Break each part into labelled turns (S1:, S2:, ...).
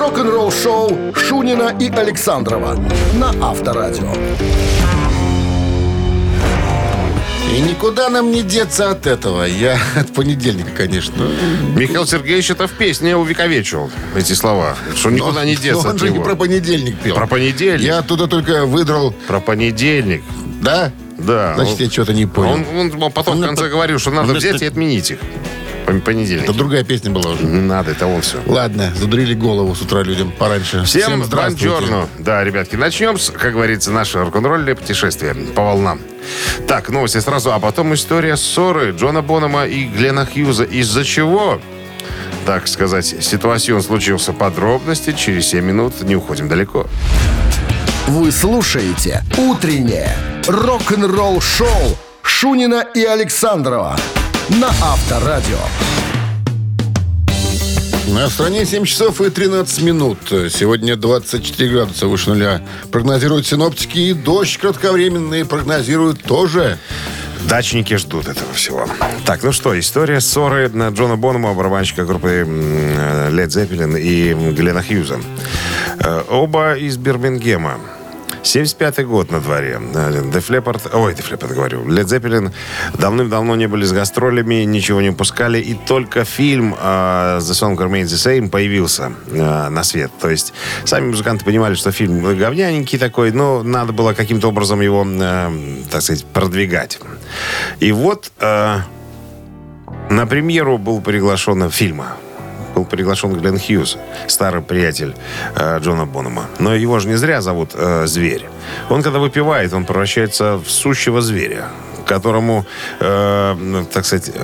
S1: рок-н-ролл-шоу Шунина и Александрова на Авторадио.
S2: И никуда нам не деться от этого. Я от понедельника, конечно.
S3: Михаил Сергеевич это в песне увековечил эти слова. Что никуда не деться
S2: Но он
S3: от
S2: же не
S3: него.
S2: про понедельник пел.
S3: Про понедельник.
S2: Я оттуда только выдрал,
S3: Про понедельник.
S2: да?
S3: Да.
S2: Значит,
S3: Он-
S2: я что-то не понял.
S3: Он, он потом
S2: Он
S3: в конце
S2: это-
S3: говорил, что надо
S2: он
S3: взять и отменить их. Пон- Понедельник.
S2: Это другая песня была уже.
S3: Не надо, это он все.
S2: Ладно, задурили голову с утра людям пораньше.
S3: Всем
S2: здравствуйте.
S3: бонжорно. Да, ребятки, начнем с, как говорится, наше рок-н-ролльное путешествие по волнам. Так, новости сразу, а потом история ссоры Джона Бонома и Глена Хьюза. Из-за чего? Так сказать, ситуацион случился. Подробности через 7 минут. Не уходим далеко.
S1: Вы слушаете «Утреннее рок-н-ролл-шоу» Шунина и Александрова на Авторадио.
S2: На стране 7 часов и 13 минут. Сегодня 24 градуса выше нуля. Прогнозируют синоптики и дождь кратковременный прогнозируют тоже.
S3: Дачники ждут этого всего. Так, ну что, история ссоры на Джона Бонома, барабанщика группы Led Zeppelin и Глена Хьюза. Э, Оба из Бирмингема. 75-й год на дворе. Def Leppard, ой, Leppard говорю, Led Zeppelin давным-давно не были с гастролями, ничего не пускали, и только фильм э, The Song Remains the Same появился э, на свет. То есть сами музыканты понимали, что фильм говняненький такой, но надо было каким-то образом его, э, так сказать, продвигать. И вот э, на премьеру был приглашен фильма был приглашен Глен Хьюз, старый приятель э, Джона Бонома. Но его же не зря зовут э, Зверь. Он, когда выпивает, он превращается в сущего зверя которому, э, ну, так сказать, э,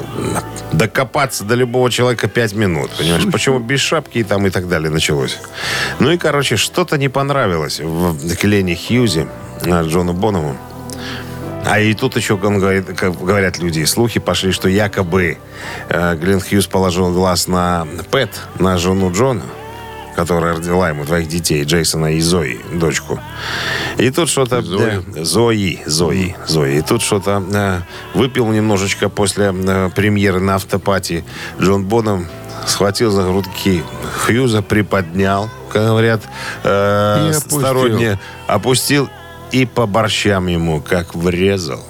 S3: докопаться до любого человека пять минут. Понимаешь? Почему без шапки и там и так далее началось. Ну и, короче, что-то не понравилось в Глене Хьюзе, э, Джону Боному. А и тут еще, говорит, как говорят люди, слухи пошли, что якобы э, Глен Хьюз положил глаз на Пэт, на жену Джона, которая родила ему двоих детей, Джейсона и Зои, дочку. И тут что-то...
S2: Зои.
S3: э, Зои, Зои, Зои. И тут что-то э, выпил немножечко после э, премьеры на автопати Джон Боном, схватил за грудки Хьюза, приподнял, как говорят, э,
S2: опустил.
S3: сторонние, опустил и по борщам ему как врезал.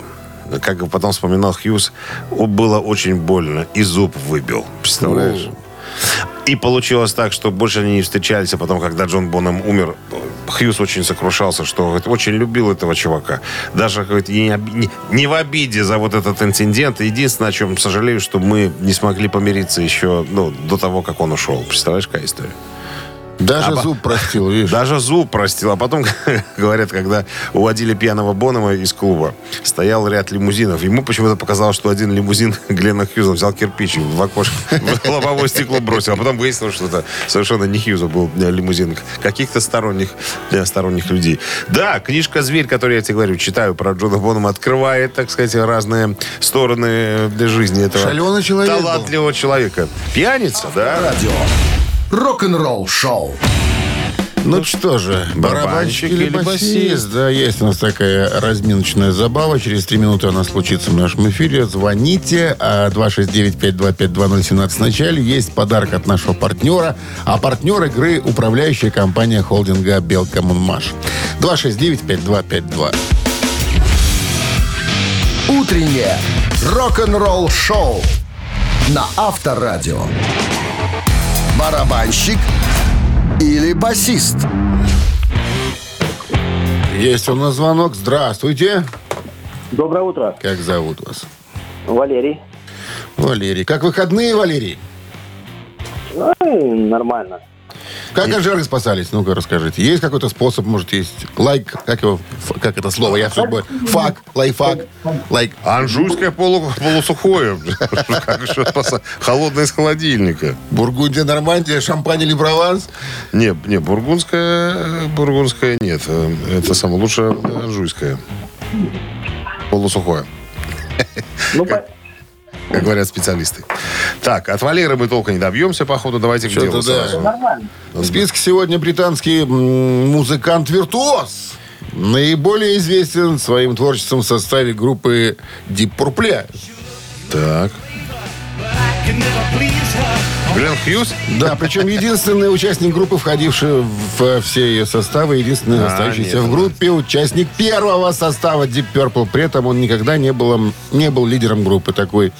S3: Как потом вспоминал Хьюз, было очень больно. И зуб выбил. Представляешь? И получилось так, что больше они не встречались, а потом, когда Джон Боном умер, Хьюз очень сокрушался, что говорит, очень любил этого чувака. Даже говорит, не- не в обиде за вот этот инцидент. Единственное, о чем сожалею, что мы не смогли помириться еще ну, до того, как он ушел. Представляешь, какая история?
S2: Даже
S3: Аба.
S2: зуб простил, видишь.
S3: Даже зуб простил. А потом, говорят, когда уводили пьяного Бонома из клуба, стоял ряд лимузинов. Ему почему-то показалось, что один лимузин Глена Хьюза взял кирпич и в окошко, в лобовое стекло бросил. А потом выяснилось, что это совершенно не Хьюза был э, лимузин. Каких-то сторонних, э, сторонних людей. Да, книжка «Зверь», которую я тебе говорю, читаю про Джона Бонома, открывает, так сказать, разные стороны э, для жизни этого
S2: Шаленый человек был.
S3: талантливого человека. Пьяница, да?
S1: Радио. Рок-н-ролл-шоу.
S2: Ну что же, барабанщик или басист? Да, есть у нас такая разминочная забава. Через три минуты она случится в нашем эфире. Звоните. А 269-525-2017 в начале. Есть подарок от нашего партнера. А партнер игры управляющая компания холдинга «Белкоммунмаш». 269-5252.
S1: Утреннее рок-н-ролл-шоу на Авторадио. Барабанщик или басист?
S2: Есть у нас звонок. Здравствуйте.
S4: Доброе утро,
S2: Как зовут вас?
S4: Валерий.
S2: Валерий. Как выходные, Валерий?
S4: Ну, нормально.
S2: Как от жары спасались? Ну-ка, расскажите. Есть какой-то способ, может, есть лайк, как его, как это слово, я все. Фак, лайфак, лайк.
S3: Анжуйское полу, полусухое. Как спаса- Холодное из холодильника.
S2: Бургундия, Нормандия, шампань или Прованс?
S3: Не, не, бургундское, бургундское нет. Э, Это самое лучшее анжуйское. Полусухое,
S4: Ну,
S3: как говорят специалисты. Так, от Валеры мы толка не добьемся, походу. Давайте к делу
S2: да.
S3: сразу.
S4: нормально.
S2: В списке сегодня британский музыкант-виртуоз. Наиболее известен своим творчеством в составе группы Deep Purple.
S3: Так. Глен Хьюз?
S2: Да, причем единственный участник группы, входивший в все ее составы, единственный
S3: А,
S2: остающийся
S3: нет,
S2: в группе, участник первого состава Deep Purple. При этом он никогда не был, не был лидером группы. Такой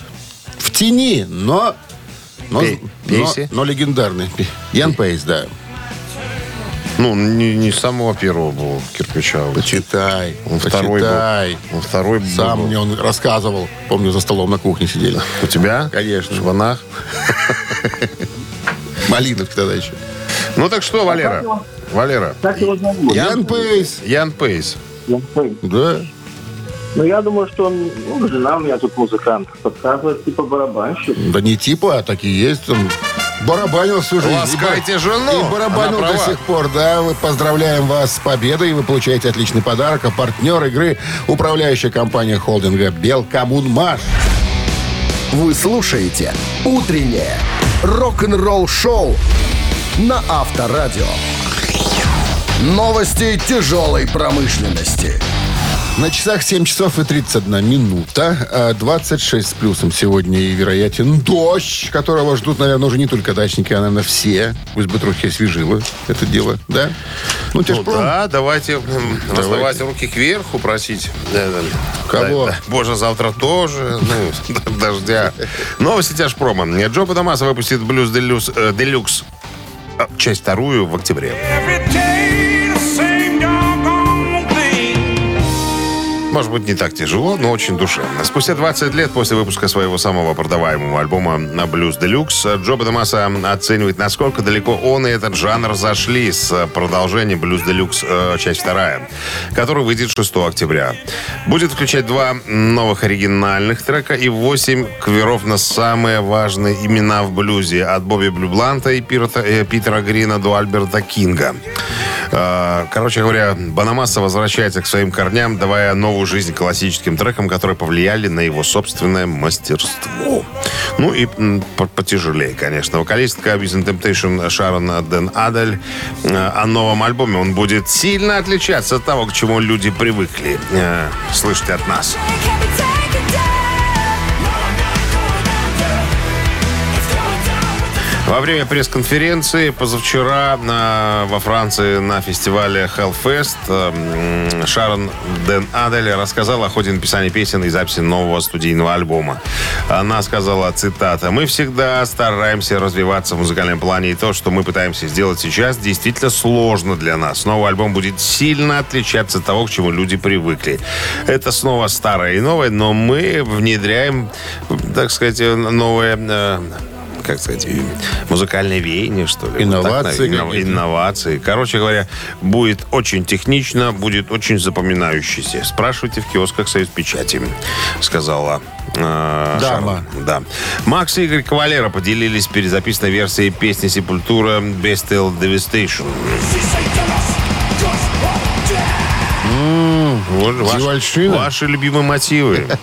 S2: тени, но... Но,
S3: Пей-
S2: но, но легендарный. Ян Пейс, да.
S3: Ну, не, не с самого первого был кирпича.
S2: Почитай,
S3: Он второй
S2: почитай.
S3: был. Он второй
S2: Сам
S3: был.
S2: мне он рассказывал. Помню, за столом на кухне сидели.
S3: У тебя?
S2: Конечно.
S3: В шванах?
S2: Малиновки тогда еще.
S3: Ну так что, Валера? Валера.
S4: Его зовут?
S2: Ян Пейс.
S3: Ян Пейс.
S4: Я понял.
S2: Да.
S4: Ну, я думаю, что он, ну, жена у меня тут музыкант, подсказывает, типа барабанщик.
S2: Да не типа, а так и есть. Он барабанил всю жизнь.
S3: Ласкайте
S2: И
S3: жену.
S2: И барабанил
S3: Она
S2: до
S3: права.
S2: сих пор, да. Мы поздравляем вас с победой. Вы получаете отличный подарок. А партнер игры – управляющая компания холдинга «Белкоммунмаш».
S1: Вы слушаете «Утреннее рок-н-ролл-шоу» на Авторадио. Новости тяжелой промышленности.
S2: На часах 7 часов и 31 минута. А 26 с плюсом сегодня и вероятен дождь, которого ждут, наверное, уже не только дачники, а, наверное, все. Пусть бы трохи освежило это дело, да? Ну,
S3: Ну да, давайте м, расставать руки кверху, просить. Да, да.
S2: Кого?
S3: Да, да. Боже, завтра тоже. Ну, дождя. Новости тяжпрома. Джо Подамаса выпустит блюз Делюкс, Часть вторую в октябре. Может быть, не так тяжело, но очень душевно. Спустя 20 лет после выпуска своего самого продаваемого альбома на Blues Deluxe, Джо Бадамаса оценивает, насколько далеко он и этот жанр зашли с продолжением Blues Deluxe э, часть вторая, который выйдет 6 октября. Будет включать два новых оригинальных трека и 8 кверов на самые важные имена в блюзе от Бобби Блю Бланта и э, Питера Грина до Альберта Кинга. Э, Короче говоря, Банамаса возвращается к своим корням, давая новую жизнь классическим трекам, которые повлияли на его собственное мастерство. Ну и потяжелее, конечно. Вокалистка Abuse and Temptation Шарон Ден Адель э, о новом альбоме. Он будет сильно отличаться от того, к чему люди привыкли э, слышать от нас.
S5: Can
S3: Во время пресс-конференции позавчера на- во Франции на фестивале Hellfest э, Шарон Ден Адель рассказала о ходе написания песен и записи нового студийного альбома. Она сказала, цитата, «Мы всегда стараемся развиваться в музыкальном плане, и то, что мы пытаемся сделать сейчас, действительно сложно для нас. Новый альбом будет сильно отличаться от того, к чему люди привыкли. Это снова старое и новое, но мы внедряем, так сказать, новое... э, как сказать, музыкальное веяние, что ли. Вот так,
S2: Инновации.
S3: Инновации. Короче говоря, будет очень технично, будет очень запоминающийся. Спрашивайте в киосках «Союз печати», сказала э,
S2: Дама.
S3: Шарон. Да. Макс и Игорь Кавалера поделились перезаписанной версией песни «Сепультура» «Bestial Devastation». Вот ваши, ваши любимые мотивы.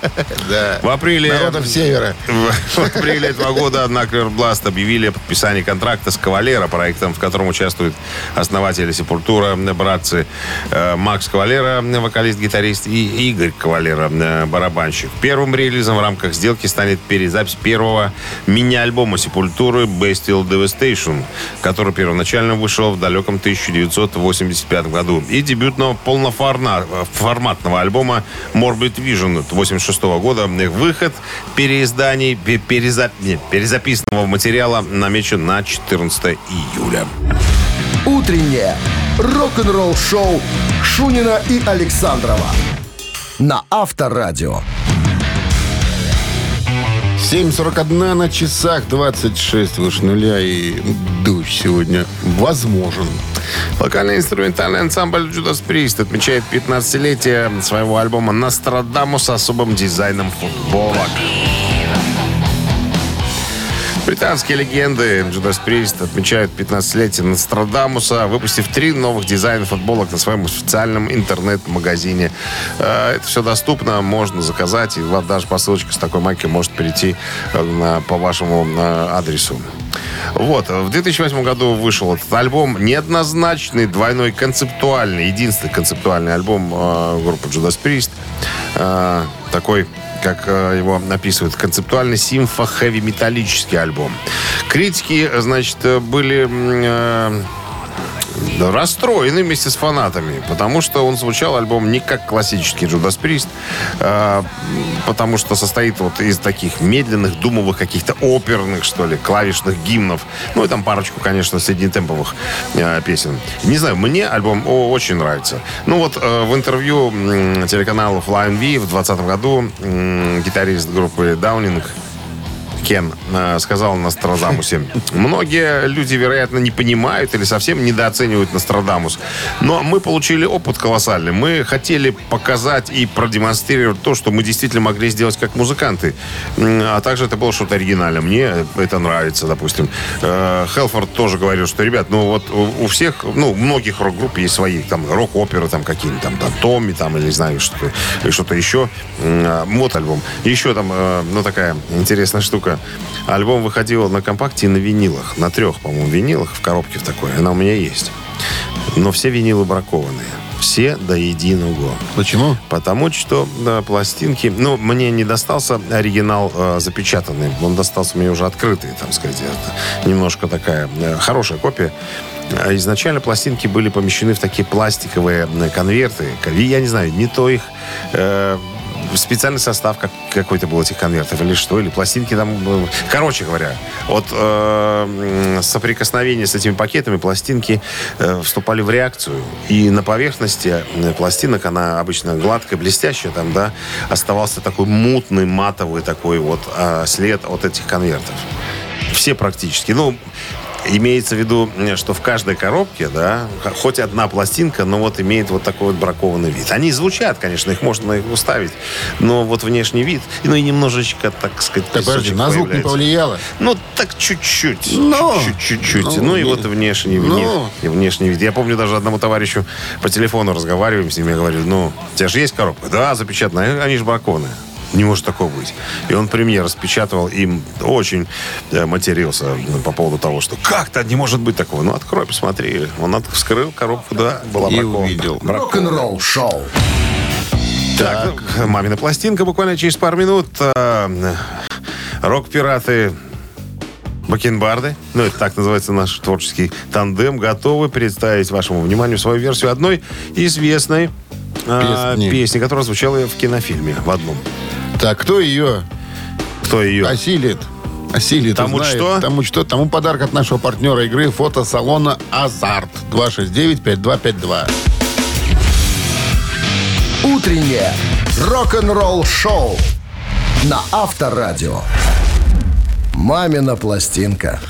S2: Да.
S3: В апреле...
S2: Народов Севера.
S3: В апреле этого года, однако, Blast объявили о подписании контракта с Кавалера, проектом, в котором участвуют основатели Сепультура, братцы э, Макс Кавалера, вокалист-гитарист, и Игорь Кавалера, э, барабанщик. Первым релизом в рамках сделки станет перезапись первого мини-альбома Сепультуры Bestial Devastation, который первоначально вышел в далеком 1985 году, и дебютного полноформатного альбома Morbid Vision 86 года. Выход переизданий, пе- переза- не, перезаписанного материала намечен на 14 июля.
S1: Утреннее рок-н-ролл-шоу Шунина и Александрова на Авторадио.
S2: 7.41 на часах, 26 выше нуля, и дождь сегодня возможен.
S3: Вокально-инструментальный ансамбль Judas Priest отмечает 15-летие своего альбома «Нострадамус» с особым дизайном футболок. Британские легенды Judas Priest отмечают 15-летие Нострадамуса, выпустив три новых дизайна футболок на своем официальном интернет-магазине. Э, Это все доступно, можно заказать, и вам даже посылочка с такой майкой может перейти э, по вашему э, адресу. Вот, в 2008 году вышел этот альбом. Неоднозначный, двойной, концептуальный, единственный концептуальный альбом группы Priest. Э, такой как э, его описывают, концептуальный симфо-хэви-металлический альбом. Критики, значит, э, были... э, расстроены вместе с фанатами, потому что он звучал альбом не как классический Judas Priest, а, потому что состоит вот из таких медленных, думовых, каких-то оперных, что ли, клавишных гимнов. Ну и там парочку, конечно, среднетемповых э, песен. Не знаю, мне альбом о, очень нравится. Ну вот э, в интервью телеканалу Flying V в 2020 году гитарист группы Downing Кен э, сказал Нострадамусе. Многие люди, вероятно, не понимают или совсем недооценивают Нострадамус. Но мы получили опыт колоссальный. Мы хотели показать и продемонстрировать то, что мы действительно могли сделать как музыканты. А также это было что-то оригинальное. Мне это нравится, допустим. Э, Хелфорд тоже говорил, что, ребят, ну вот у всех, ну, многих рок-групп есть свои, там, рок-оперы, там, какие-нибудь, там, там, Томми, там, или, знаю, что-то, или что-то еще. М, а, Мод-альбом. Еще там, э, ну, такая интересная штука. Альбом выходил на компакте и на винилах. На трех, по-моему, винилах в коробке в такой. Она у меня есть. Но все винилы бракованные. Все до единого.
S2: Почему?
S3: Потому что да, пластинки... Ну, мне не достался оригинал э, запечатанный. Он достался мне уже открытый, там сказать. Это немножко такая э, хорошая копия. А Изначально пластинки были помещены в такие пластиковые э, конверты. Я не знаю, не то их... э, специальный состав как, какой-то был этих конвертов или что, или пластинки там... э, Короче говоря, от э, соприкосновения с этими пакетами пластинки э, вступали в реакцию. И на поверхности э, пластинок, она обычно гладкая, блестящая, там, да, оставался такой мутный, матовый такой вот э, след от этих конвертов. Все практически. Ну, Имеется в виду, э, что в каждой коробке, да, хоть одна пластинка, но вот имеет вот такой вот бракованный вид. Они звучат, конечно, их можно их уставить, но вот внешний вид, ну и немножечко, так сказать,
S2: Так, подожди, на звук не повлияло.
S3: Ну, так чуть-чуть.
S2: Ну,
S3: чуть-чуть.
S2: ну,
S3: Ну, и
S2: не-
S3: вот внешний,
S2: ну.
S3: вне- и внешний вид. Я помню, даже одному товарищу по телефону разговариваем с ним, я говорю, ну, у тебя же есть коробка? Да, запечатанная. Они же бракованные. Не может такого быть. И он при мне распечатывал, им очень э, матерился ну, по поводу того, что как-то не может быть такого. Ну, открой, посмотри. Он от- вскрыл коробку, да, была
S2: И
S3: бракована.
S2: увидел.
S1: Рок-н-ролл шоу.
S3: Так, ну, мамина пластинка буквально через пару минут. А, Рок-пираты Бакенбарды, ну это так называется наш творческий тандем, готовы представить вашему вниманию свою версию одной известной а,
S2: Песни.
S3: песни, которая звучала в кинофильме в одном.
S2: Так, кто ее
S3: Кто ее?
S2: осилит? Осилит,
S3: Тому
S2: узнает.
S3: что?
S2: Тому что? Тому подарок от нашего партнера игры фотосалона «Азарт». 269-5252.
S1: Утреннее рок-н-ролл шоу на Авторадио. Мамина пластинка.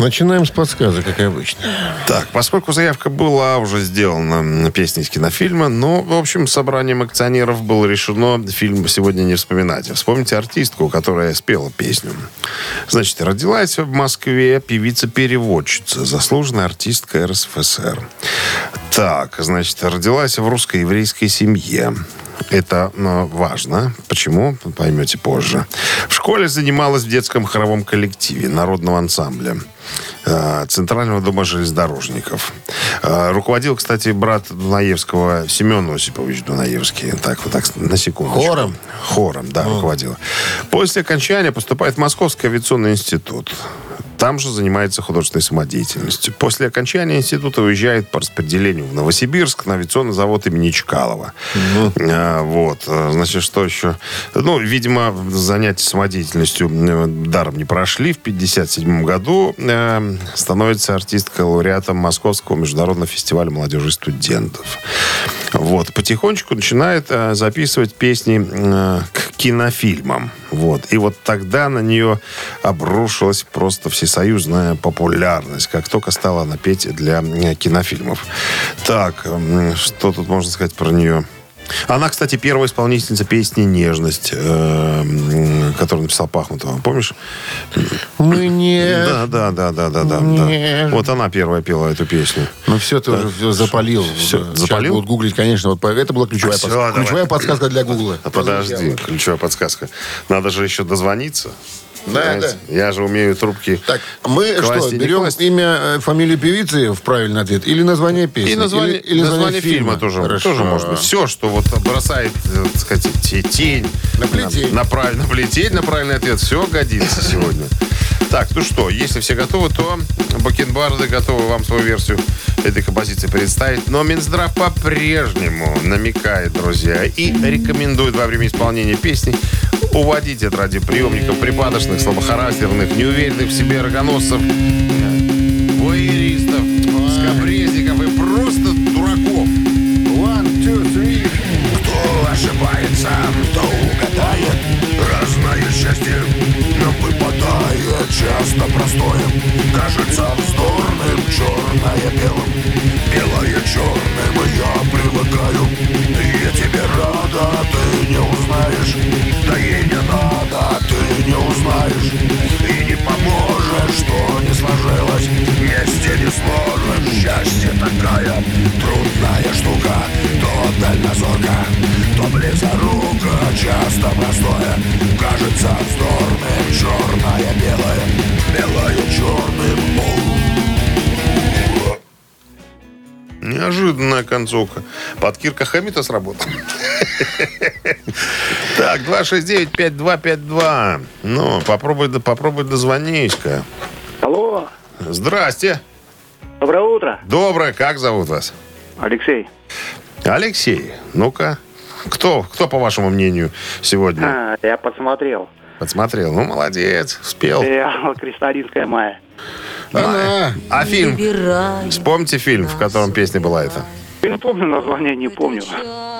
S2: Начинаем с подсказок, как обычно.
S3: Так, поскольку заявка была уже сделана на песни из кинофильма, но, в общем, собранием акционеров было решено фильм сегодня не вспоминать. Вспомните артистку, которая спела песню. Значит, родилась в Москве певица-переводчица, заслуженная артистка РСФСР. Так, значит, родилась в русско-еврейской семье. Это ну, важно. Почему? Поймете позже. В школе занималась в детском хоровом коллективе народного ансамбля э, Центрального дома железнодорожников. Э, Руководил, кстати, брат Дунаевского Семен Осипович Дунаевский. Так, вот так, на секундочку.
S2: Хором?
S3: Хором, да, руководила. После окончания поступает в Московский авиационный институт. Там же занимается художественной самодеятельностью. После окончания института уезжает по распределению в Новосибирск на авиационный завод имени Чкалова. А, вот. А, Значит, что еще? Ну, видимо, занятия самодеятельностью э, даром не прошли. В 1957 году э, становится артисткой лауреатом Московского международного фестиваля молодежи и студентов. Вот. Потихонечку начинает э, записывать песни э, к кинофильмам. Вот. И вот тогда на нее обрушилась просто всесоюзная популярность, как только стала она петь для э, кинофильмов. Так, что тут можно сказать про нее? Она, кстати, первая исполнительница песни «Нежность», э, которую написал Пахмутова. Помнишь?
S2: Мы не...
S3: Да, да, да, да, да, да, да. Вот она первая пела эту песню.
S2: Ну все, ты уже все запалил. Сейчас
S3: запалил?
S2: будут гуглить, конечно. Вот это была ключевая,
S3: Всё,
S2: подсказка. ключевая подсказка для гугла.
S3: А подожди, ключевая подсказка. Надо же еще дозвониться.
S2: Да,
S3: Знаете, Я же умею трубки.
S2: Так, мы
S3: Класть
S2: что, берем
S3: класть.
S2: имя, э, фамилию певицы в правильный ответ? Или название песни?
S3: И название,
S2: Или, или
S3: название фильма, тоже,
S2: Хорошо.
S3: тоже может быть. Все, что вот бросает, э, так сказать, те- тень.
S2: На плетень.
S3: На, прав- на плетень, на правильный ответ. Все годится сегодня. Так, ну что, если все готовы, то бакенбарды готовы вам свою версию этой композиции представить. Но Минздрав по-прежнему намекает, друзья, и рекомендует во время исполнения песни уводить от радиоприемников припадочных, слабохарактерных, неуверенных в себе рогоносцев, воеристов, скобрезников и просто дураков.
S2: One, two, three.
S1: Кто ошибается, кто угадает Разное счастье нам выпадает Часто простое кажется вздорным Черное белым, белое черным И я привыкаю И я тебе рада, ты не узнаешь. Да ей не надо, ты не узнаешь И не поможешь, что не сложилось. Вместе не сможем Счастье такая трудная штука То дальнозорка, то близорука Часто простое кажется вздорным Черное белое, белое черным
S3: Неожиданная концовка. Под Кирка Хэммита сработал. Так, 269-5252. Ну, попробуй, попробуй дозвонись-ка.
S4: Алло,
S3: Здрасте.
S4: доброе утро.
S3: Доброе. Как зовут вас?
S4: Алексей.
S3: Алексей. Ну-ка. Кто, кто, по вашему мнению, сегодня
S4: А, я посмотрел.
S3: Подсмотрел? Ну, молодец. Успел.
S4: Сериал «Кристаллинская Майя».
S2: Она.
S3: А фильм? Вспомните фильм, в котором песня была эта.
S4: Не помню название, не помню.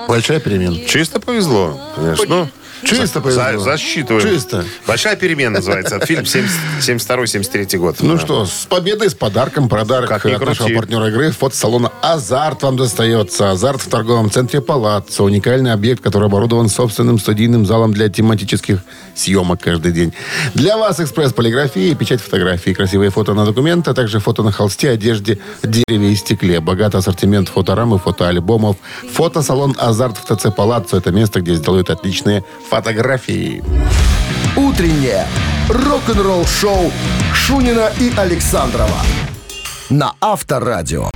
S2: Большая перемена.
S3: Чисто повезло. Понимаешь?
S2: Чисто повезло.
S3: за- засчитываем.
S2: Чисто.
S3: Большая перемена называется. Фильм 72-73 год.
S2: Ну что, с победой, с подарком. Подарок
S3: Как
S2: от нашего партнера игры фотосалона «Азарт» вам достается. «Азарт» в торговом центре «Палаццо». Уникальный объект, который оборудован собственным студийным залом для тематических съемок каждый день. Для вас экспресс-полиграфия, печать фотографий, красивые фото на документ, а также фото на холсте, одежде, дереве и стекле. Богатый ассортимент фоторам и фотоальбомов. Фотосалон «Азарт» в ТЦ «Палаццо» – это место, где сделают отличные фотографии.
S1: Утреннее рок-н-ролл-шоу Шунина и Александрова на Авторадио.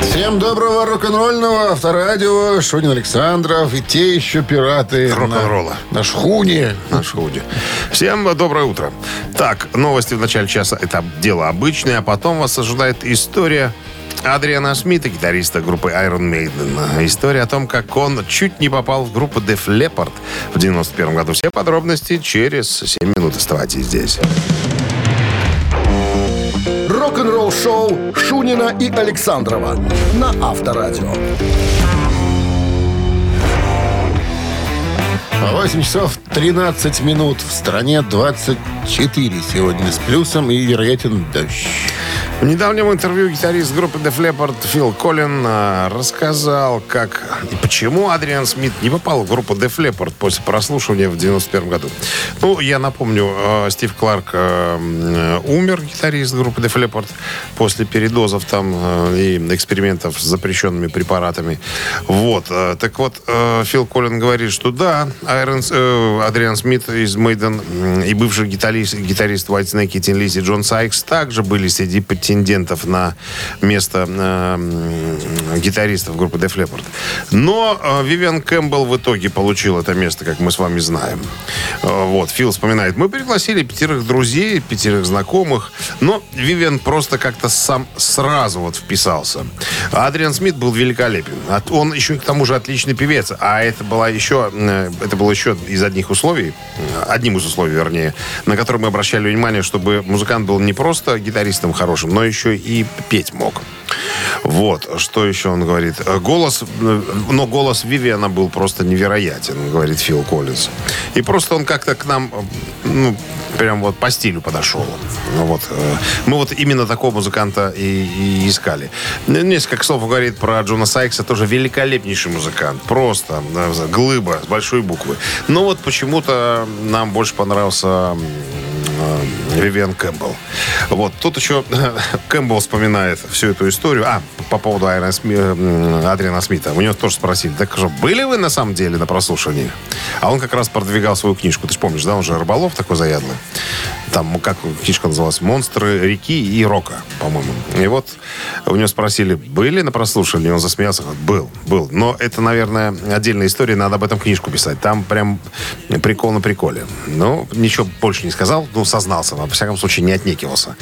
S2: Всем доброго рок-н-ролльного авторадио. Шунин Александров и те еще пираты.
S3: Рок-н-ролла.
S2: На, на шхуне.
S3: на шхуне. Всем доброе утро. Так, новости в начале часа. Это дело обычное, а потом вас ожидает история Адриана Смита, гитариста группы Iron Maiden. История о том, как он чуть не попал в группу Def Leppard в 91 году. Все подробности через 7 минут. Оставайтесь здесь.
S1: Рок-н-ролл-шоу Шунина и Александрова на Авторадио.
S2: 8 часов 13 минут. В стране 24 сегодня с плюсом и вероятен дождь.
S3: В недавнем интервью гитарист группы Def Leppard Фил Коллин а, рассказал, как и почему Адриан Смит не попал в группу Def Leppard после прослушивания в 91 году. Ну, я напомню, э, Стив Кларк э, умер, гитарист группы Def Leppard, после передозов там э, и экспериментов с запрещенными препаратами. Вот. э, Так вот, э, Фил Коллин говорит, что да, Айрон, С- э, Адриан Смит из Мейден и бывший гитарист, гитарист White Snake и Тин Лизи Джон Сайкс также были среди претендентов на место э, гитаристов группы Def Leppard. Но э, Вивиан Кэмпбелл в итоге получил это место, как мы с вами знаем. Э, Вот, Фил вспоминает, мы пригласили пятерых друзей, пятерых знакомых, но Вивиан просто как-то сам сразу вот вписался. Адриан Смит был великолепен. Он еще к тому же отличный певец, а это была еще, э, это было еще из одних условий, э, одним из условий, вернее, на которые мы обращали внимание, чтобы музыкант был не просто гитаристом хорошим, но еще и петь мог. Вот, что еще он говорит? Э, Голос, э, но голос Вивиана был просто невероятен, говорит Фил Коллинз. И просто он как-то к нам, э, ну, прям вот по стилю подошел. Ну вот, мы вот именно такого музыканта и, и искали. Несколько слов говорит про Джона Сайкса, тоже великолепнейший музыкант. Просто глыба с большой буквы. Но вот почему-то нам больше понравился м, э, Кэмпбелл. Вот. Тут еще Кэмпбелл вспоминает всю эту историю. А, по поводу Айрона Сми- м, Адриана Смита. У него тоже спросили, так что, были вы на самом деле на прослушивании? А он как раз продвигал свою книжку. Ты же помнишь, да? Он же рыболов такой заядлый. Там, как книжка называлась? «Монстры реки и рока», по-моему. И вот у него спросили, были на прослушивании? Он засмеялся, говорит, был, был. Но это, наверное, отдельная история, надо об этом книжку писать. Там прям прикол на приколе. Ну, ничего больше не сказал, ну, сознался, во всяком случае, не отнекивался.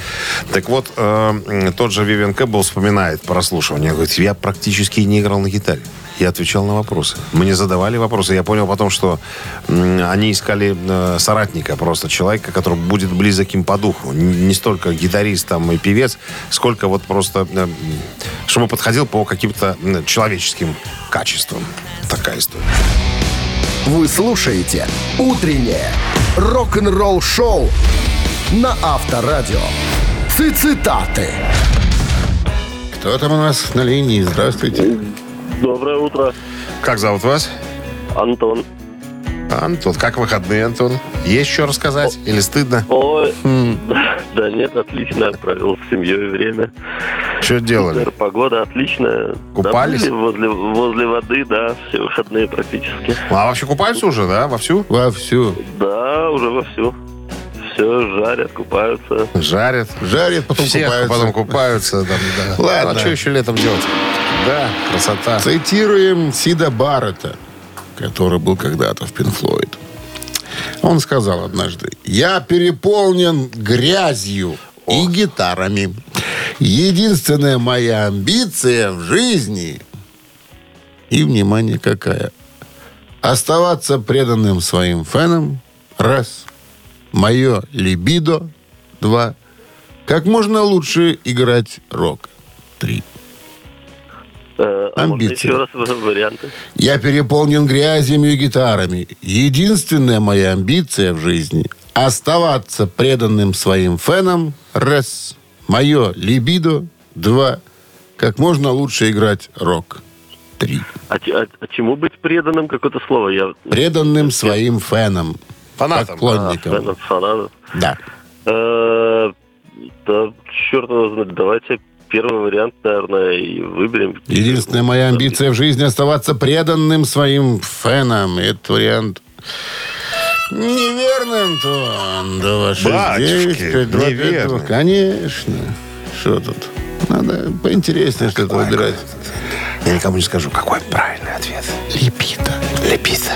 S3: Так вот, э, тот же Вивиан Кэббл вспоминает прослушивание. Говорит, я практически не играл на гитаре. Я отвечал на вопросы. Мне задавали вопросы. Я понял потом, что они искали э, соратника, просто человека, который будет близок им по духу. Не столько гитарист там и певец, сколько вот просто, э, чтобы подходил по каким-то человеческим качествам. Такая история.
S1: Вы слушаете «Утреннее рок-н-ролл-шоу» на Авторадио. Цитаты.
S2: Кто там у нас на линии? Здравствуйте.
S4: Доброе утро,
S3: Как зовут вас?
S4: Антон.
S3: Антон. Как выходные, Антон? Есть что рассказать? Или стыдно?
S4: Ой, да нет, отлично, провел с семьей время.
S3: Что делали?
S4: Супер, Погода отличная.
S3: Купались?
S4: Да, возле, возле воды, да, все выходные практически.
S3: А вообще купаются уже, да? Вовсю?
S2: Вовсю.
S4: Да, уже вовсю. Все жарят, купаются.
S3: Жарят.
S2: Жарит, потом
S3: Всех,
S2: купаются.
S3: потом купаются. там, да.
S2: Ладно.
S3: А что еще летом делать? Да, красота.
S2: Цитируем Сида Баррета, который был когда-то в Пинфлойд. Он сказал однажды, я переполнен грязью и гитарами. Единственная моя амбиция в жизни и, внимание, какая? Оставаться преданным своим фенам. Раз. Мое либидо. Два. Как можно лучше играть рок. Три.
S4: Э, а
S2: Амбиции.
S4: еще раз варианты?
S2: Я переполнен грязями и гитарами. Единственная моя амбиция в жизни – оставаться преданным своим фенам. Раз. Мое либидо. Два. Как можно лучше играть рок. Три.
S4: А, а- а чему быть преданным? Какое-то слово я...
S2: Преданным своим фенам.
S3: Фанатам.
S2: Поклонникам.
S4: фанат, фанат.
S2: Да.
S4: Э, Да, черт его знает. Давайте первый вариант, наверное, и выберем.
S2: Единственная моя амбиция в жизни – оставаться преданным своим фенам. Этот вариант неверно, Антон. Да ваши
S3: Батюшки,
S2: девять, пять, два, пять,
S3: неверно.
S2: два. Конечно. Что тут? Надо поинтереснее что-то выбирать.
S3: Я никому не скажу, какой правильный ответ.
S2: Липида.
S3: Лепица.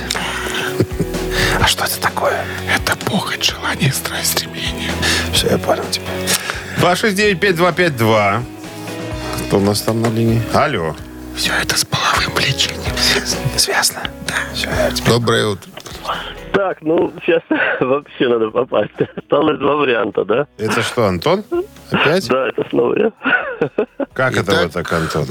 S3: А что это такое?
S2: Это похоть, желание, страсть, стремление.
S3: Все, я понял тебя. 269-5252. Кто у нас там на линии? Алло.
S2: Все это с половым влечением.
S3: Связано? Да. Все.
S2: Доброе утро.
S4: Так, ну, сейчас вообще надо попасть. Осталось два варианта, да?
S3: Это что, Антон? Опять?
S4: Да, это снова я.
S3: Как это вот так, Антон?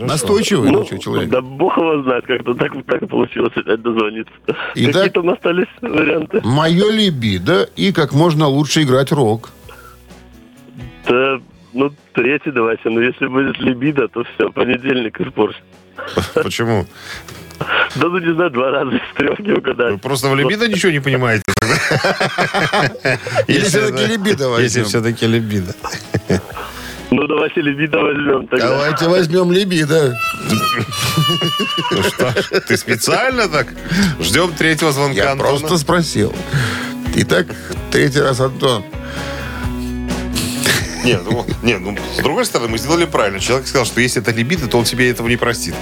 S2: Настойчивый
S4: Ну,
S2: ну, человек.
S4: да бог его знает, как-то так, так получилось опять дозвониться.
S2: Итак-
S4: Какие там остались варианты?
S2: Мое либидо и как можно лучше играть рок.
S4: Да, ну, третий давайте. Но если будет либидо, то все, понедельник испорчен.
S3: Почему?
S4: Да ну не знаю, два раза из трех не
S3: Вы
S4: угадать.
S3: просто в либидо ничего не понимаете.
S2: Или все-таки либидо возьмем?
S3: Если все-таки либидо.
S4: Ну давайте либидо возьмем тогда.
S2: Давайте возьмем либидо.
S3: Ну что, ты специально так? Ждем третьего звонка
S2: Я просто спросил. Итак, третий раз Антон.
S3: Нет, ну, нет, ну, с другой стороны, мы сделали правильно. Человек сказал, что если это либидо, то он себе этого не простит.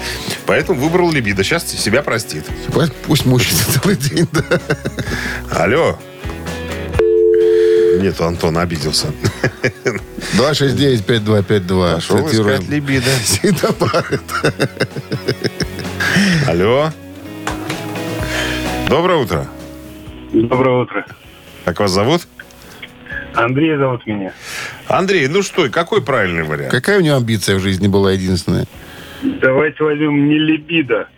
S3: Поэтому выбрал либидо. Сейчас себя простит.
S2: Пусть- мучается целый день, да.
S3: Алло. Нет, Антон обиделся.
S2: 269-5252.
S3: Пошел искать
S2: Цитируем.
S3: либидо.
S2: Сида Баррет.
S3: Алло. Доброе утро.
S6: Доброе утро.
S3: Как вас зовут?
S6: Андрей зовут меня.
S3: Андрей, ну что, какой правильный вариант?
S2: Какая у него амбиция в жизни была единственная?
S6: Давайте возьмем не либидо.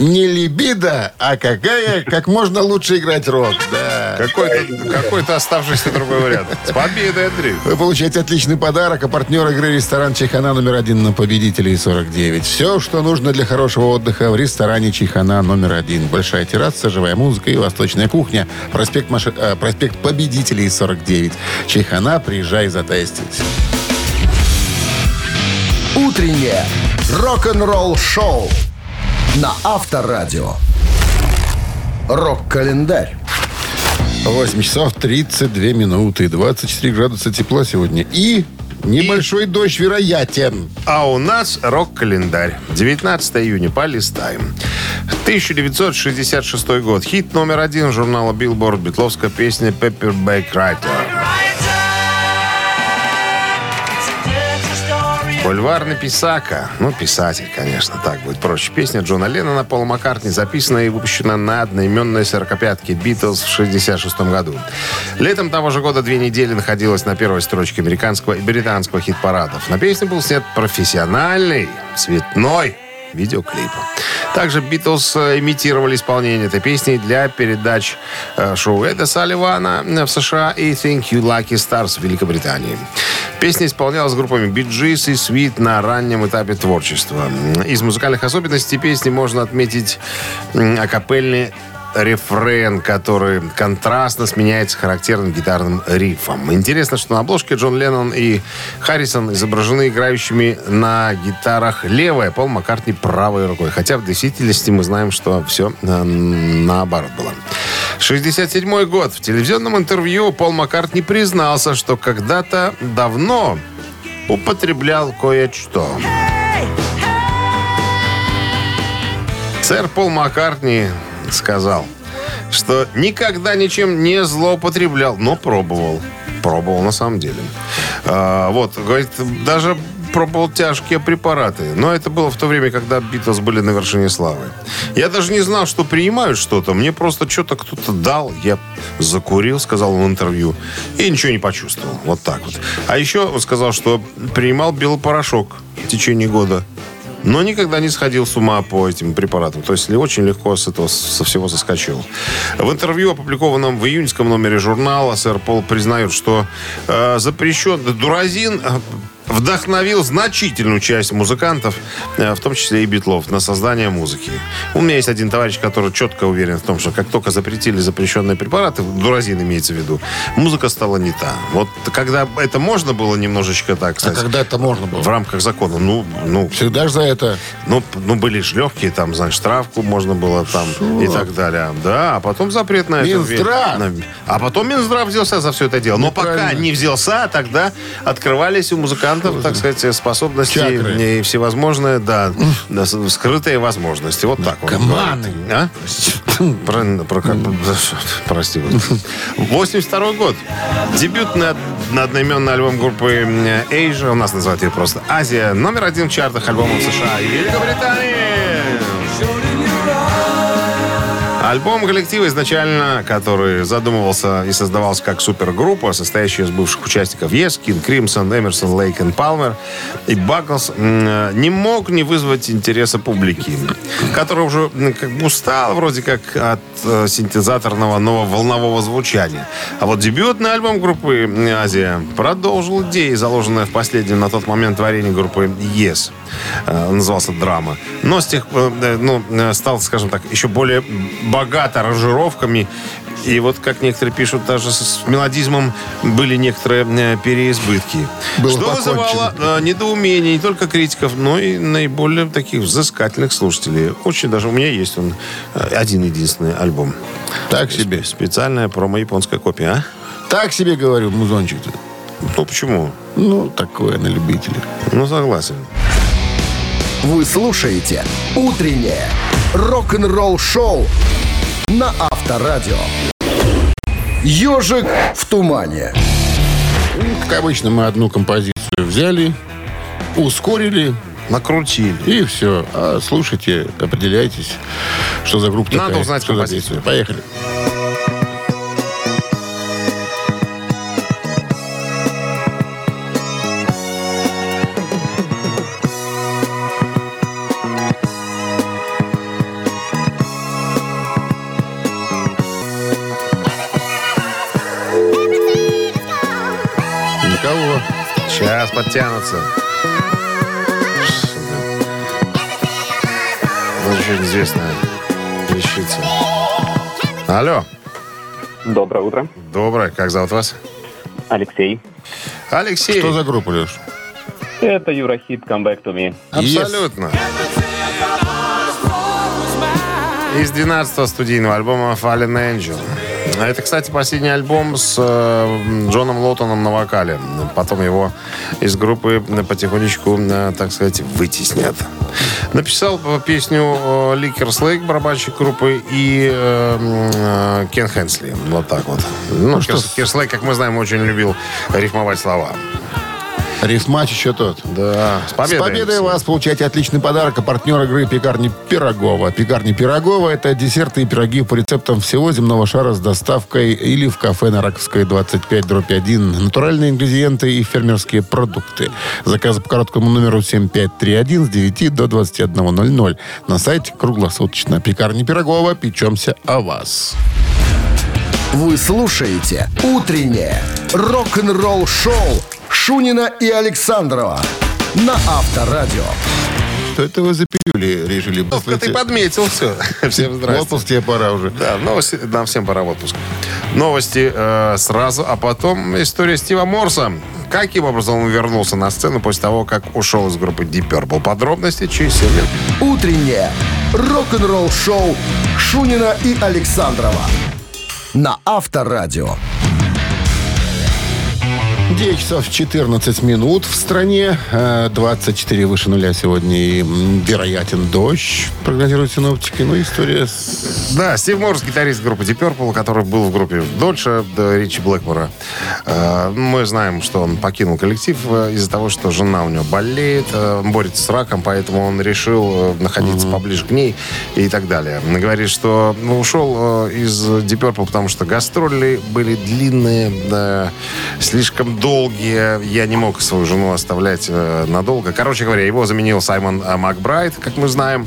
S2: Не либидо, а какая, как можно лучше играть рок. Да.
S3: Какой-то какой оставшийся другой вариант. С победой, Андрей.
S2: Вы получаете отличный подарок, а партнер игры ресторан Чайхана номер один на победителей 49. Все, что нужно для хорошего отдыха в ресторане Чайхана номер один. Большая терраса, живая музыка и восточная кухня. Проспект, Маши- э, проспект победителей 49. Чайхана, приезжай затестить.
S1: Утреннее рок-н-ролл-шоу на Авторадио. Рок-календарь.
S2: 8 часов 32 минуты, 24 градуса тепла сегодня. И небольшой дождь вероятен.
S3: А у нас рок-календарь. 19 июня. Полистаем. 1966 год. Хит номер один журнала Billboard. Битловская песня «Paperback Writer». Бульварный писака. Ну, писатель, конечно, так будет проще. Песня Джона Леннона Пола Маккартни записана и выпущена на одноименной сорокопятке «Битлз» в 66 году. Летом того же года две недели находилась на первой строчке американского и британского хит-парадов. На песне был снят профессиональный, цветной видеоклип. Также Битлз имитировали исполнение этой песни для передач э, шоу Эда Салливана в США и Think You Lucky Stars в Великобритании. Песня исполнялась группами Bee и Sweet на раннем этапе творчества. Из музыкальных особенностей песни можно отметить м, акапельный рефрен, который контрастно сменяется характерным гитарным рифом. Интересно, что на обложке Джон Леннон и Харрисон изображены играющими на гитарах левой, а Пол Маккартни правой рукой. Хотя в действительности мы знаем, что все э, наоборот было. 67 год. В телевизионном интервью Пол Маккартни признался, что когда-то давно употреблял кое-что. Сэр Пол Маккартни сказал, что никогда ничем не злоупотреблял, но пробовал. Пробовал на самом деле. А, вот, говорит, даже пробовал тяжкие препараты. Но это было в то время, когда Битлз были на вершине славы. Я даже не знал, что принимают что-то. Мне просто что-то кто-то дал. Я закурил, сказал в интервью. И ничего не почувствовал. Вот так вот. А еще он сказал, что принимал белый порошок в течение года. Но никогда не сходил с ума по этим препаратам. То есть очень легко с этого со всего соскочил. В интервью, опубликованном в июньском номере журнала, сэр Пол признает, что э, запрещен дуразин э, вдохновил значительную часть музыкантов, э, в том числе и битлов, на создание музыки. У меня есть один товарищ, который четко уверен в том, что как только запретили запрещенные препараты, дуразин имеется в виду, музыка стала не та. Вот когда это можно было немножечко так,
S2: А
S3: сказать,
S2: когда это можно было?
S3: в рамках закона, ну, ну,
S2: Всегда же за это.
S3: ну, ну, были же легкие, там, знаешь, штрафку можно было там и так далее. Да, а потом запрет на это.
S2: Минздрав!
S3: А потом Минздрав взялся за все это дело. Но пока не взялся, тогда открывались у музыкантов, так сказать, способности
S2: Чакры.
S3: и всевозможные, да, скрытые возможности. Вот так вот. А? Про, про как Прости. господи. 82 год. Дебютный на одноименный альбом группы Asia, у нас называют ее просто Азия, номер один в чартах альбомов США и Великобритании. Альбом коллектива изначально, который задумывался и создавался как супергруппа, состоящая из бывших участников Yes, King Crimson, Эмерсон, Лейк и Палмер и Багглс, м, не мог не вызвать интереса публики, которая уже как бы устала вроде как от э, синтезаторного нового волнового звучания. А вот дебютный альбом группы Азия продолжил идеи, заложенные в последнем на тот момент творении группы Yes. Э, назывался «Драма». Но с тех э, ну, стал, скажем так, еще более богат аранжировками. И вот, как некоторые пишут, даже с мелодизмом были некоторые э, переизбытки.
S2: Было
S3: что
S2: покончено.
S3: вызывало э, недоумение не только критиков, но и наиболее таких взыскательных слушателей. Очень даже у меня есть он э, один-единственный альбом.
S2: Так себе.
S3: Специальная промо-японская копия, а?
S2: Так себе, говорю, музончик-то.
S3: Ну, почему?
S2: Ну, такое на любителя.
S3: Ну, согласен.
S1: Вы слушаете «Утреннее рок-н-ролл-шоу» на Авторадио. «Ежик в тумане».
S2: Как обычно, мы одну композицию взяли, ускорили,
S3: Накрутили.
S2: и все. А слушайте, определяйтесь, что за группа
S3: Надо
S2: такая,
S3: узнать
S2: что за
S3: композицию.
S2: песня. Поехали.
S3: Подтянутся. Вот еще неизвестная вещица. Алло.
S7: Доброе утро.
S3: Доброе. Как зовут вас?
S7: Алексей.
S3: Алексей.
S2: Что за группа, Леш?
S7: Это Еврохит «Come Back to Me».
S3: Абсолютно. Из 12-го студийного альбома Fallen Angel. А Это, кстати, последний альбом с э, Джоном Лоттоном на вокале. Потом его из группы потихонечку, э, так сказать, вытеснят. Написал э, песню э, Ли Керслейк, барабанщик группы, и э, э, Кен Хенсли. Вот так вот. Ну,
S2: что
S3: Керс- Керслейк, как мы знаем, очень любил рифмовать слова.
S2: Рифмач еще тот.
S3: Да, с
S2: С
S3: победой.
S2: победой вас получаете отличный подарок. А партнер игры «Пекарни Пирогова». «Пекарни Пирогова» — это десерты и пироги по рецептам всего земного шара с доставкой или в кафе на Раковской 25 дробь 1. Натуральные ингредиенты и фермерские продукты. Заказы по короткому номеру 7531 с 9 до 21.00. На сайте круглосуточно. «Пекарни Пирогова». Печемся о вас.
S1: Вы слушаете «Утреннее рок-н-ролл-шоу» Шунина и Александрова на Авторадио.
S2: Что это вы за пилюли решили?
S3: Вовка, ты подметил все. Всем
S2: В
S3: здрасте.
S2: отпуск тебе пора уже.
S3: Да, новости, нам всем пора в отпуск. Новости э, сразу, а потом история Стива Морса. Каким образом он вернулся на сцену после того, как ушел из группы Deep Purple? Подробности через 7 минут.
S1: «Утреннее рок-н-ролл-шоу» Шунина и Александрова на Авторадио.
S2: 9 часов 14 минут в стране. Э, 24 выше нуля сегодня. И вероятен дождь, прогнозируют синоптики. Ну, история с...
S3: Да, Стив Морс, гитарист группы Deep Purple, который был в группе дольше до Ричи Блэкмора. Э, Мы знаем, что он покинул коллектив э, из-за того, что жена у него болеет, э, борется с раком, поэтому он решил э, находиться поближе к ней и так далее. Говорит, что ушел э, из Deep Purple, потому что гастроли были длинные, да, слишком долгие. Я не мог свою жену оставлять э, надолго. Короче говоря, его заменил Саймон э, Макбрайт, как мы знаем.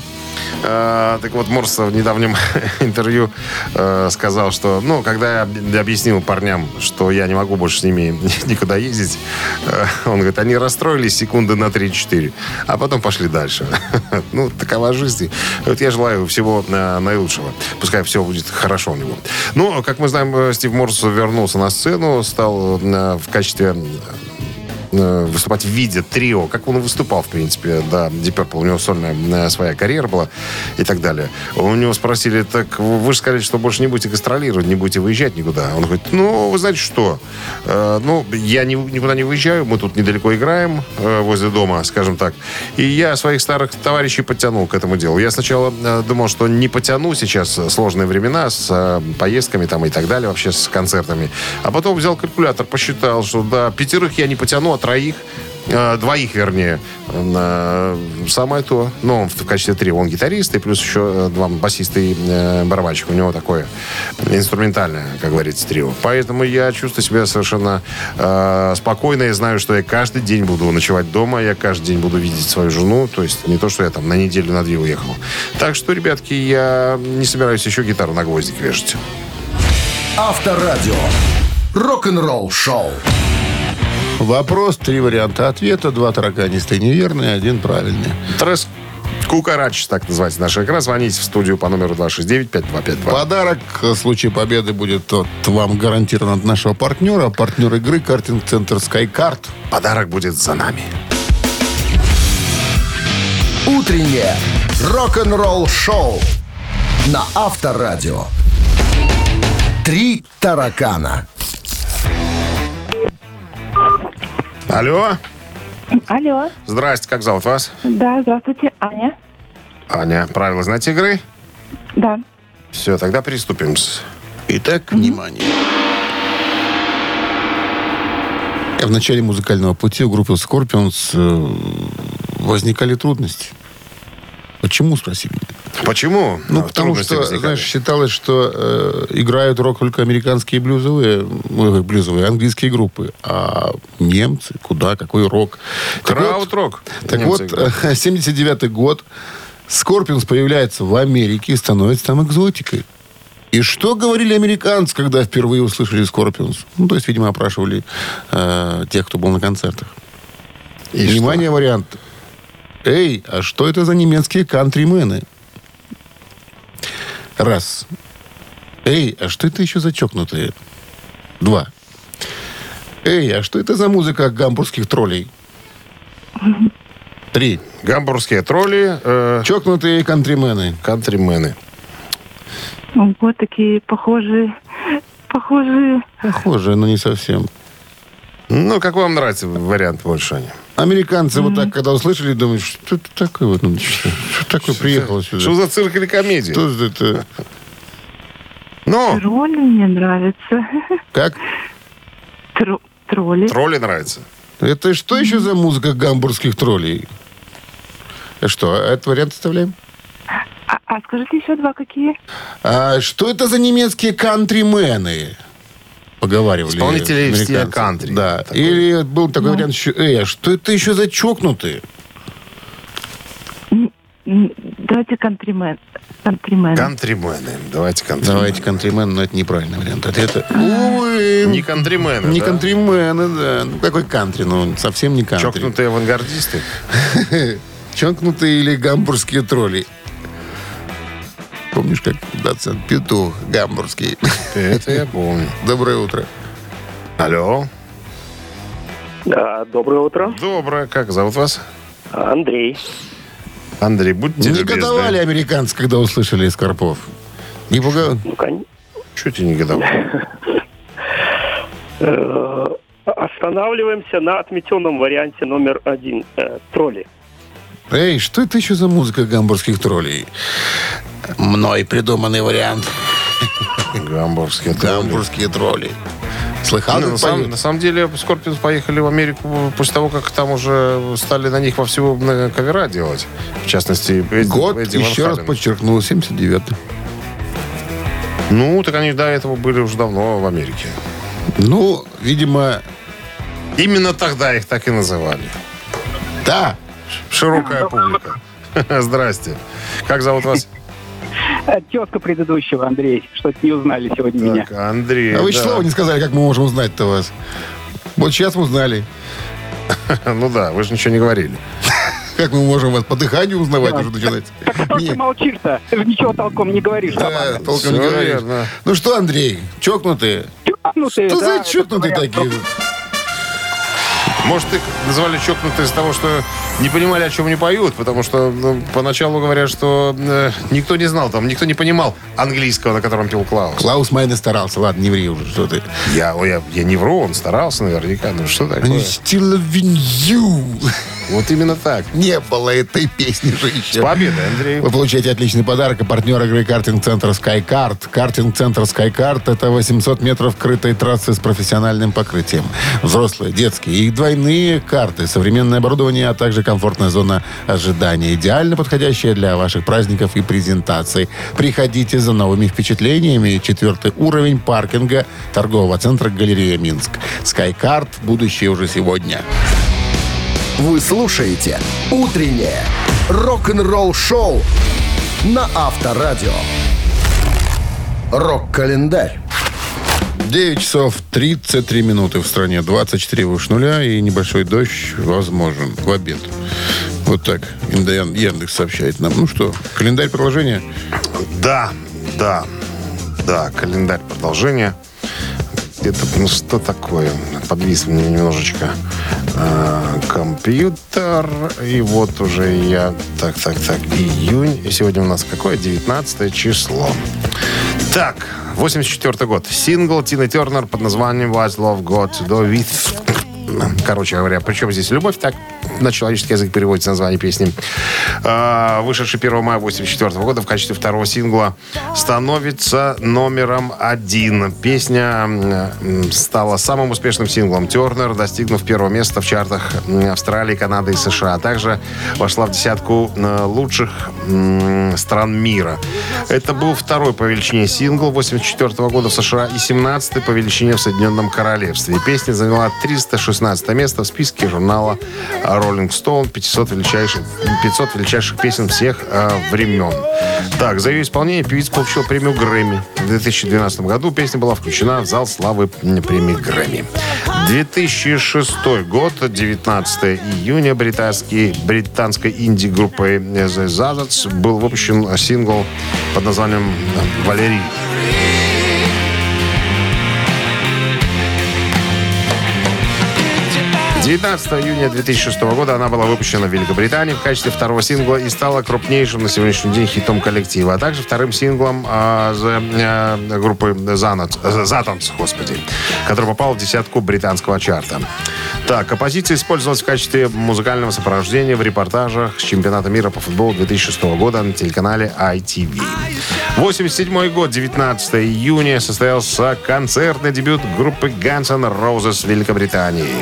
S3: Э, так вот, Морс в недавнем интервью э, сказал, что, ну, когда я об- объяснил парням, что я не могу больше с ними никуда ездить, э, он говорит, они расстроились секунды на 3-4, а потом пошли дальше. Ну, такова жизнь. Вот я желаю всего наилучшего. Пускай все будет хорошо у него. Ну, как мы знаем, Стив Морс вернулся на сцену, стал в качестве выступать в виде трио, как он выступал, в принципе, да, Deep Purple, у него сольная э, своя карьера была и так далее. У него спросили, так вы же сказали, что больше не будете гастролировать, не будете выезжать никуда. Он говорит, ну, вы знаете что, Э, ну, я ни- никуда не выезжаю, мы тут недалеко играем, э, возле дома, скажем так, и я своих старых товарищей подтянул к этому делу. Я сначала э, думал, что не потяну сейчас э, сложные времена с э, поездками там и так далее, вообще с концертами. А потом взял калькулятор, посчитал, что да, пятерых я не потяну, а троих Э, двоих, вернее, самое то. Ну, он в качестве трио. Он гитарист, и плюс еще э, два басиста и э, барабанщик. У него такое инструментальное, как говорится, трио. Поэтому я чувствую себя совершенно э, спокойно. Я знаю, что я каждый день буду ночевать дома, я каждый день буду видеть свою жену. То есть не то, что я там на неделю, на две уехал. Так что, ребятки, я не собираюсь еще гитару на гвоздик вешать.
S1: Авторадио. Рок-н-ролл-шоу.
S2: Вопрос, три варианта ответа. Два тараканистые неверные, один правильный.
S3: Трес Кукарач, так называется наша игра. Звоните в студию по номеру 269-5252.
S2: Подарок в случае победы будет от вам гарантирован от нашего партнера. Партнер игры картинг-центр SkyCard.
S3: Подарок будет за нами.
S1: Утреннее рок-н-ролл-шоу на Авторадио. Три таракана.
S3: Алло.
S8: Алло,
S3: Здрасте, как зовут вас?
S8: да, здравствуйте, Аня.
S3: Аня, правила знаете игры?
S8: Да.
S3: Все, тогда приступим.
S2: Итак, внимание. В начале музыкального пути у группы Scorpions э, возникали трудности. Почему, спроси меня?
S3: Почему?
S2: Ну,
S3: А,
S2: потому что,
S3: возникали?
S2: знаешь, считалось, что э, играют рок только американские блюзовые, ой, блюзовые, английские группы. А немцы, куда, какой рок? Так вот,
S3: Краут-рок.
S2: Так вот,
S3: играют.
S2: э, 79-й год. Скорпионс появляется в Америке и становится там экзотикой. И что говорили американцы, когда впервые услышали Скорпионс? Ну, то есть, видимо, опрашивали э, тех, кто был на концертах.
S3: И
S2: Внимание, вариант. Эй, а что это за немецкие кантримены? Раз. Эй, а что это еще за чокнутые? Два. Эй, а что это за музыка гамбургских троллей? Три.
S3: Гамбургские тролли, э,
S2: Чокнутые кантримены.
S3: кантримены.
S8: Вот такие похожие, похожие.
S2: Похоже, но не совсем.
S3: Ну, как вам нравится вариант больше, Аня?
S2: Американцы вот так, когда услышали, думают, что это такое вот, ну, что, что такое приехало сюда?
S3: Что за цирк или комедия?
S2: Что за это?
S3: Ну,
S8: Тролли мне нравятся.
S2: Как?
S8: Тро- тролли.
S3: тролли нравится.
S2: Это что еще за музыка гамбургских троллей? Э, Что, этот вариант оставляем?
S8: А, а скажите еще два какие?
S2: А что это за немецкие кантримены? Поговаривали.
S3: Исполнители в стиле кантри.
S2: Да.
S3: Такой.
S2: Или был такой вариант еще, эй, а что это еще за чокнутые?
S8: Давайте кантримен. Кантримен.
S3: Кантримены. Давайте кантримены.
S2: Давайте кантримен, но это неправильный вариант ответа. Увы.
S3: Не кантримены,
S2: Не
S3: да?
S2: кантримены, да. Ну, какой кантри? Ну, совсем не кантри.
S3: Чокнутые авангардисты.
S2: Чокнутые или гамбургские тролли? Помнишь, как доцент Петух гамбургский?
S3: Это я помню.
S2: Доброе утро.
S3: Алло.
S7: Да, доброе утро.
S3: Доброе. Как зовут вас?
S7: Андрей.
S3: Андрей, будьте
S2: Негодовали
S3: любезны.
S2: американцы, когда услышали из Карпов. Не пугал?
S7: Ну, кон-
S3: Чего тебе негодовали?
S7: э, Останавливаемся на отметенном варианте номер один. э, Тролли.
S2: Эй, что это еще за музыка гамбургских троллей? Мной придуманный вариант.
S3: Гамбургские тролли.
S2: Гамбургские тролли. Слыхал,
S3: Ну, на, самом,
S2: поют?
S3: на самом деле, Скорпионс поехали в Америку после того, как там уже стали на них вовсю э, кавера делать. В частности, Эдди,
S2: Год,
S3: Эдди Ван
S2: еще раз подчеркнул, 79-й.
S3: Ну, так они до этого были уже давно в Америке.
S2: Ну, видимо,
S3: Именно тогда их так и называли.
S2: да.
S3: Широкая публика. Здрасте. Как зовут вас?
S9: Тезка предыдущего, Андрей, что-то не узнали сегодня меня.
S3: Так, Андрей.
S2: А вы
S3: да.
S2: слова не сказали, как мы можем узнать-то вас. Вот сейчас мы узнали.
S3: Ну да, вы же ничего не говорили.
S2: Как мы можем вас по дыханию узнавать уже начинать?
S9: Так что ты молчишь-то? Ты же ничего толком не говоришь.
S2: Да,
S9: нормально.
S2: толком не говоришь.
S3: верно.
S2: Ну что, Андрей, чокнутые?
S9: Чокнутые,
S2: Что
S9: да,
S2: за чокнутые такие?
S3: Может, их назвали чокнутые из-за того, что не понимали, о чем они поют, потому что ну, поначалу говорят, что э, никто не знал, там никто не понимал английского, на котором пел Клаус.
S2: Клаус Майне старался. Ладно, не ври уже, что ты.
S3: Я, я, я не вру, он старался наверняка. Ну что такое?
S2: Still you.
S3: Вот именно так.
S2: Не было этой песни же еще.
S3: С победой, Андрей.
S2: Вы получаете отличный подарок. И партнер игры картинг-центр SkyCard. Картинг-центр SkyCard – это 800 метров крытой трассы с профессиональным покрытием. Взрослые, детские и двойные карты, современное оборудование, а также комфортная зона ожидания. Идеально подходящая для ваших праздников и презентаций. Приходите за новыми впечатлениями. Четвертый уровень паркинга торгового центра «Галерея Минск». SkyCard – будущее уже сегодня.
S1: Вы слушаете «Утреннее рок-н-ролл-шоу» на Авторадио. Рок-календарь.
S2: 9 часов 33 минуты в стране, 24 выше нуля и небольшой дождь возможен в обед. Вот так Индоян- Яндекс сообщает нам. Ну что, календарь продолжения?
S3: Да, да, да, календарь продолжения. Это, ну что такое? Подвис мне немножечко э, компьютер. И вот уже я... Так, так, так, июнь. И сегодня у нас какое? 19 число. Так, 84 год. Сингл Тины Тернер под названием What's Love Got to Do With... Короче говоря, причем здесь любовь, так на человеческий язык переводится название песни. А, Вышедший 1 мая 84 года в качестве второго сингла становится номером один. Песня стала самым успешным синглом Тернер, достигнув первого места в чартах Австралии, Канады и США. А также вошла в десятку э, лучших стран мира. Это был второй по величине сингл 84 года в США и 17 по величине в Соединенном Королевстве. Песня заняла 316 место в списке журнала Rolling Stone 500 величайших, 500 величайших песен всех э, времен. Так, за ее исполнение певица получила премию Грэмми. В 2012 году песня была включена в зал славы премии Грэмми. 2006 год, 19 июня, британский, британской инди-группой The Zazzards был выпущен сингл под названием «Валерий». 19 июня 2006 года она была выпущена в Великобритании в качестве второго сингла и стала крупнейшим на сегодняшний день хитом коллектива, а также вторым синглом за, э, группы э, Zatons, господи, который попал в десятку британского чарта. Так, композиция использовалась в качестве музыкального сопровождения в репортажах с чемпионата мира по футболу 2006 года на телеканале ITV. 87 год, 19 июня, состоялся концертный дебют группы Guns N' Roses в Великобритании.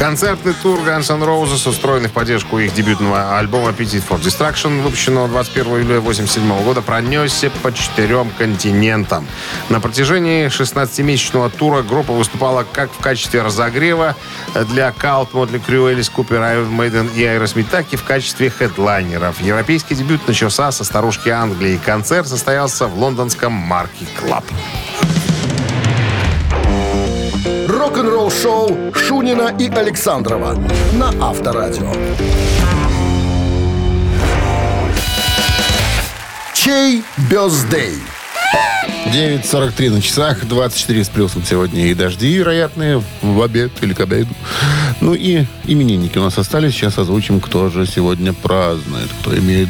S3: Концертный тур Guns N' Roses, устроенный в поддержку их дебютного альбома Appetite for Destruction, выпущенного 21 июля 1987 года, пронесся по четырем континентам. На протяжении 16-месячного тура группа выступала как в качестве разогрева для Cult, Motley Crue, Alice Cooper, Iron Maiden и Aerosmith, так и в качестве хедлайнеров. Европейский дебют начался со старушки Англии. Концерт состоялся в лондонском Marquee Club.
S1: Рок-н-ролл шоу Шунина и Александрова на Авторадио. Чей birthday?
S2: 9.43 на часах, 24 с плюсом сегодня и дожди вероятные в обед или к обеду. Ну и именинники у нас остались. Сейчас озвучим, кто же сегодня празднует, кто имеет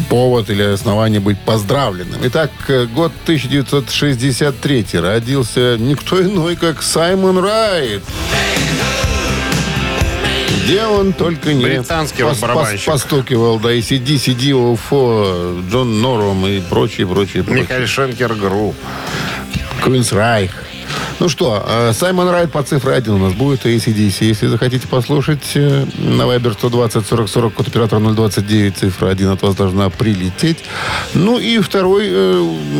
S2: повод или основание быть поздравленным. Итак, год 1963. Родился никто иной, как Саймон Райт. Где он только не
S3: Британский
S2: пос- постукивал, да, AC/DC, UFO, Джон Нором и прочие, прочие, прочие.
S3: Михаил Шенкер Group.
S2: Квинс Райх. Ну что, э, Саймон Райт по цифре 1 у нас будет, ACDC. Если захотите послушать, э, на Viber 120 40 40, код оператора 029, цифра 1 от вас должна прилететь. Ну и второй э,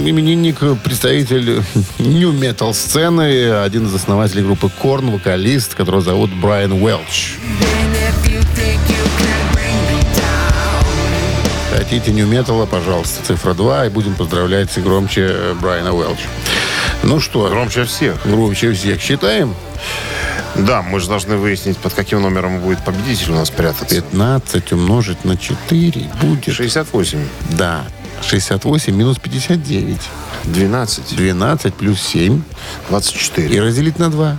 S2: именинник, представитель New Metal сцены, один из основателей группы Корн, вокалист, которого зовут Брайан Уэлч. Хотите New Metal, пожалуйста, цифра 2, и будем поздравлять громче э, Брайана Уэлча. Ну что,
S3: Громче всех.
S2: Громче всех считаем.
S3: Да, мы же должны выяснить, под каким номером будет победитель у нас прятаться.
S2: 15 умножить на 4 будет...
S3: 68.
S2: Да. 68 минус 59.
S3: 12.
S2: 12 плюс 7. И
S3: 24.
S2: разделить на 2.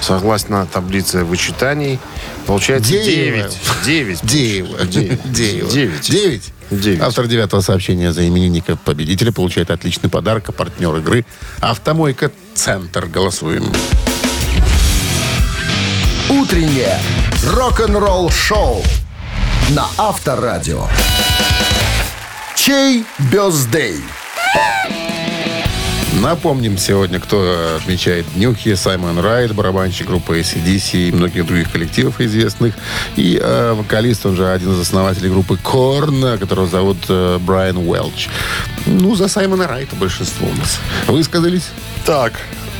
S3: Согласно таблице вычитаний, получается
S2: Деево.
S3: 9. 9.
S2: Деево. Деево.
S3: 9.
S2: 9.
S3: Девять.
S2: Автор девятого сообщения за именинника победителя получает отличный подарок, а партнер игры «Автомойка Центр». Голосуем.
S1: Утреннее рок-н-ролл шоу на Авторадио. Чей бездей?
S2: Напомним сегодня, кто отмечает днюхи. Саймон Райт, барабанщик группы ACDC и многих других коллективов известных. И э, вокалист, он же один из основателей группы Корн, которого зовут э, Брайан Уэлч. Ну, за Саймона Райта большинство у нас. Высказались?
S3: Так,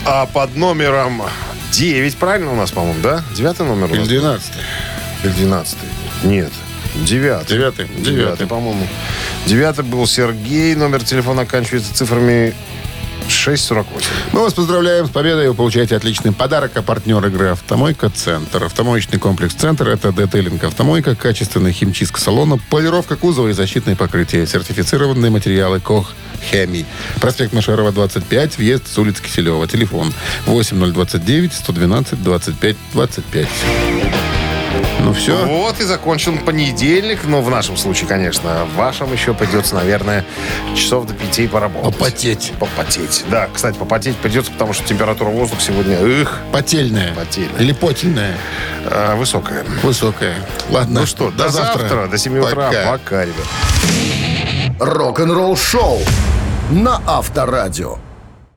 S3: а под номером 9, правильно у нас, по-моему, да? Девятый номер у
S2: Или
S3: нас?
S2: 12
S3: Или девятнадцатый? Нет. Девятый.
S2: Девятый.
S3: Девятый,
S2: Девятый.
S3: по-моему. Девятый был Сергей. Номер телефона оканчивается цифрами 648.
S2: Мы вас поздравляем с победой. Вы получаете отличный подарок. А партнер игры «Автомойка Центр». Автомоечный комплекс «Центр» — это детейлинг «Автомойка», качественная химчистка салона, полировка кузова и защитные покрытия, сертифицированные материалы «Кох Хеми». Проспект Машерова, 25, въезд с улицы Киселева. Телефон 8029 112 25 25. Ну все.
S3: Вот и закончен понедельник. Но в нашем случае, конечно. В вашем еще придется, наверное, часов до пяти поработать.
S2: Попотеть.
S3: Попотеть. Да, кстати, попотеть придется, потому что температура воздуха сегодня, их,
S2: Потельная.
S3: Потельная.
S2: Или потельная.
S3: а, высокая.
S2: Высокая. Ладно.
S3: Ну что, до, завтра. До 7 утра.
S2: Пока.
S3: Пока, ребят.
S1: Рок-н-ролл шоу на Авторадио.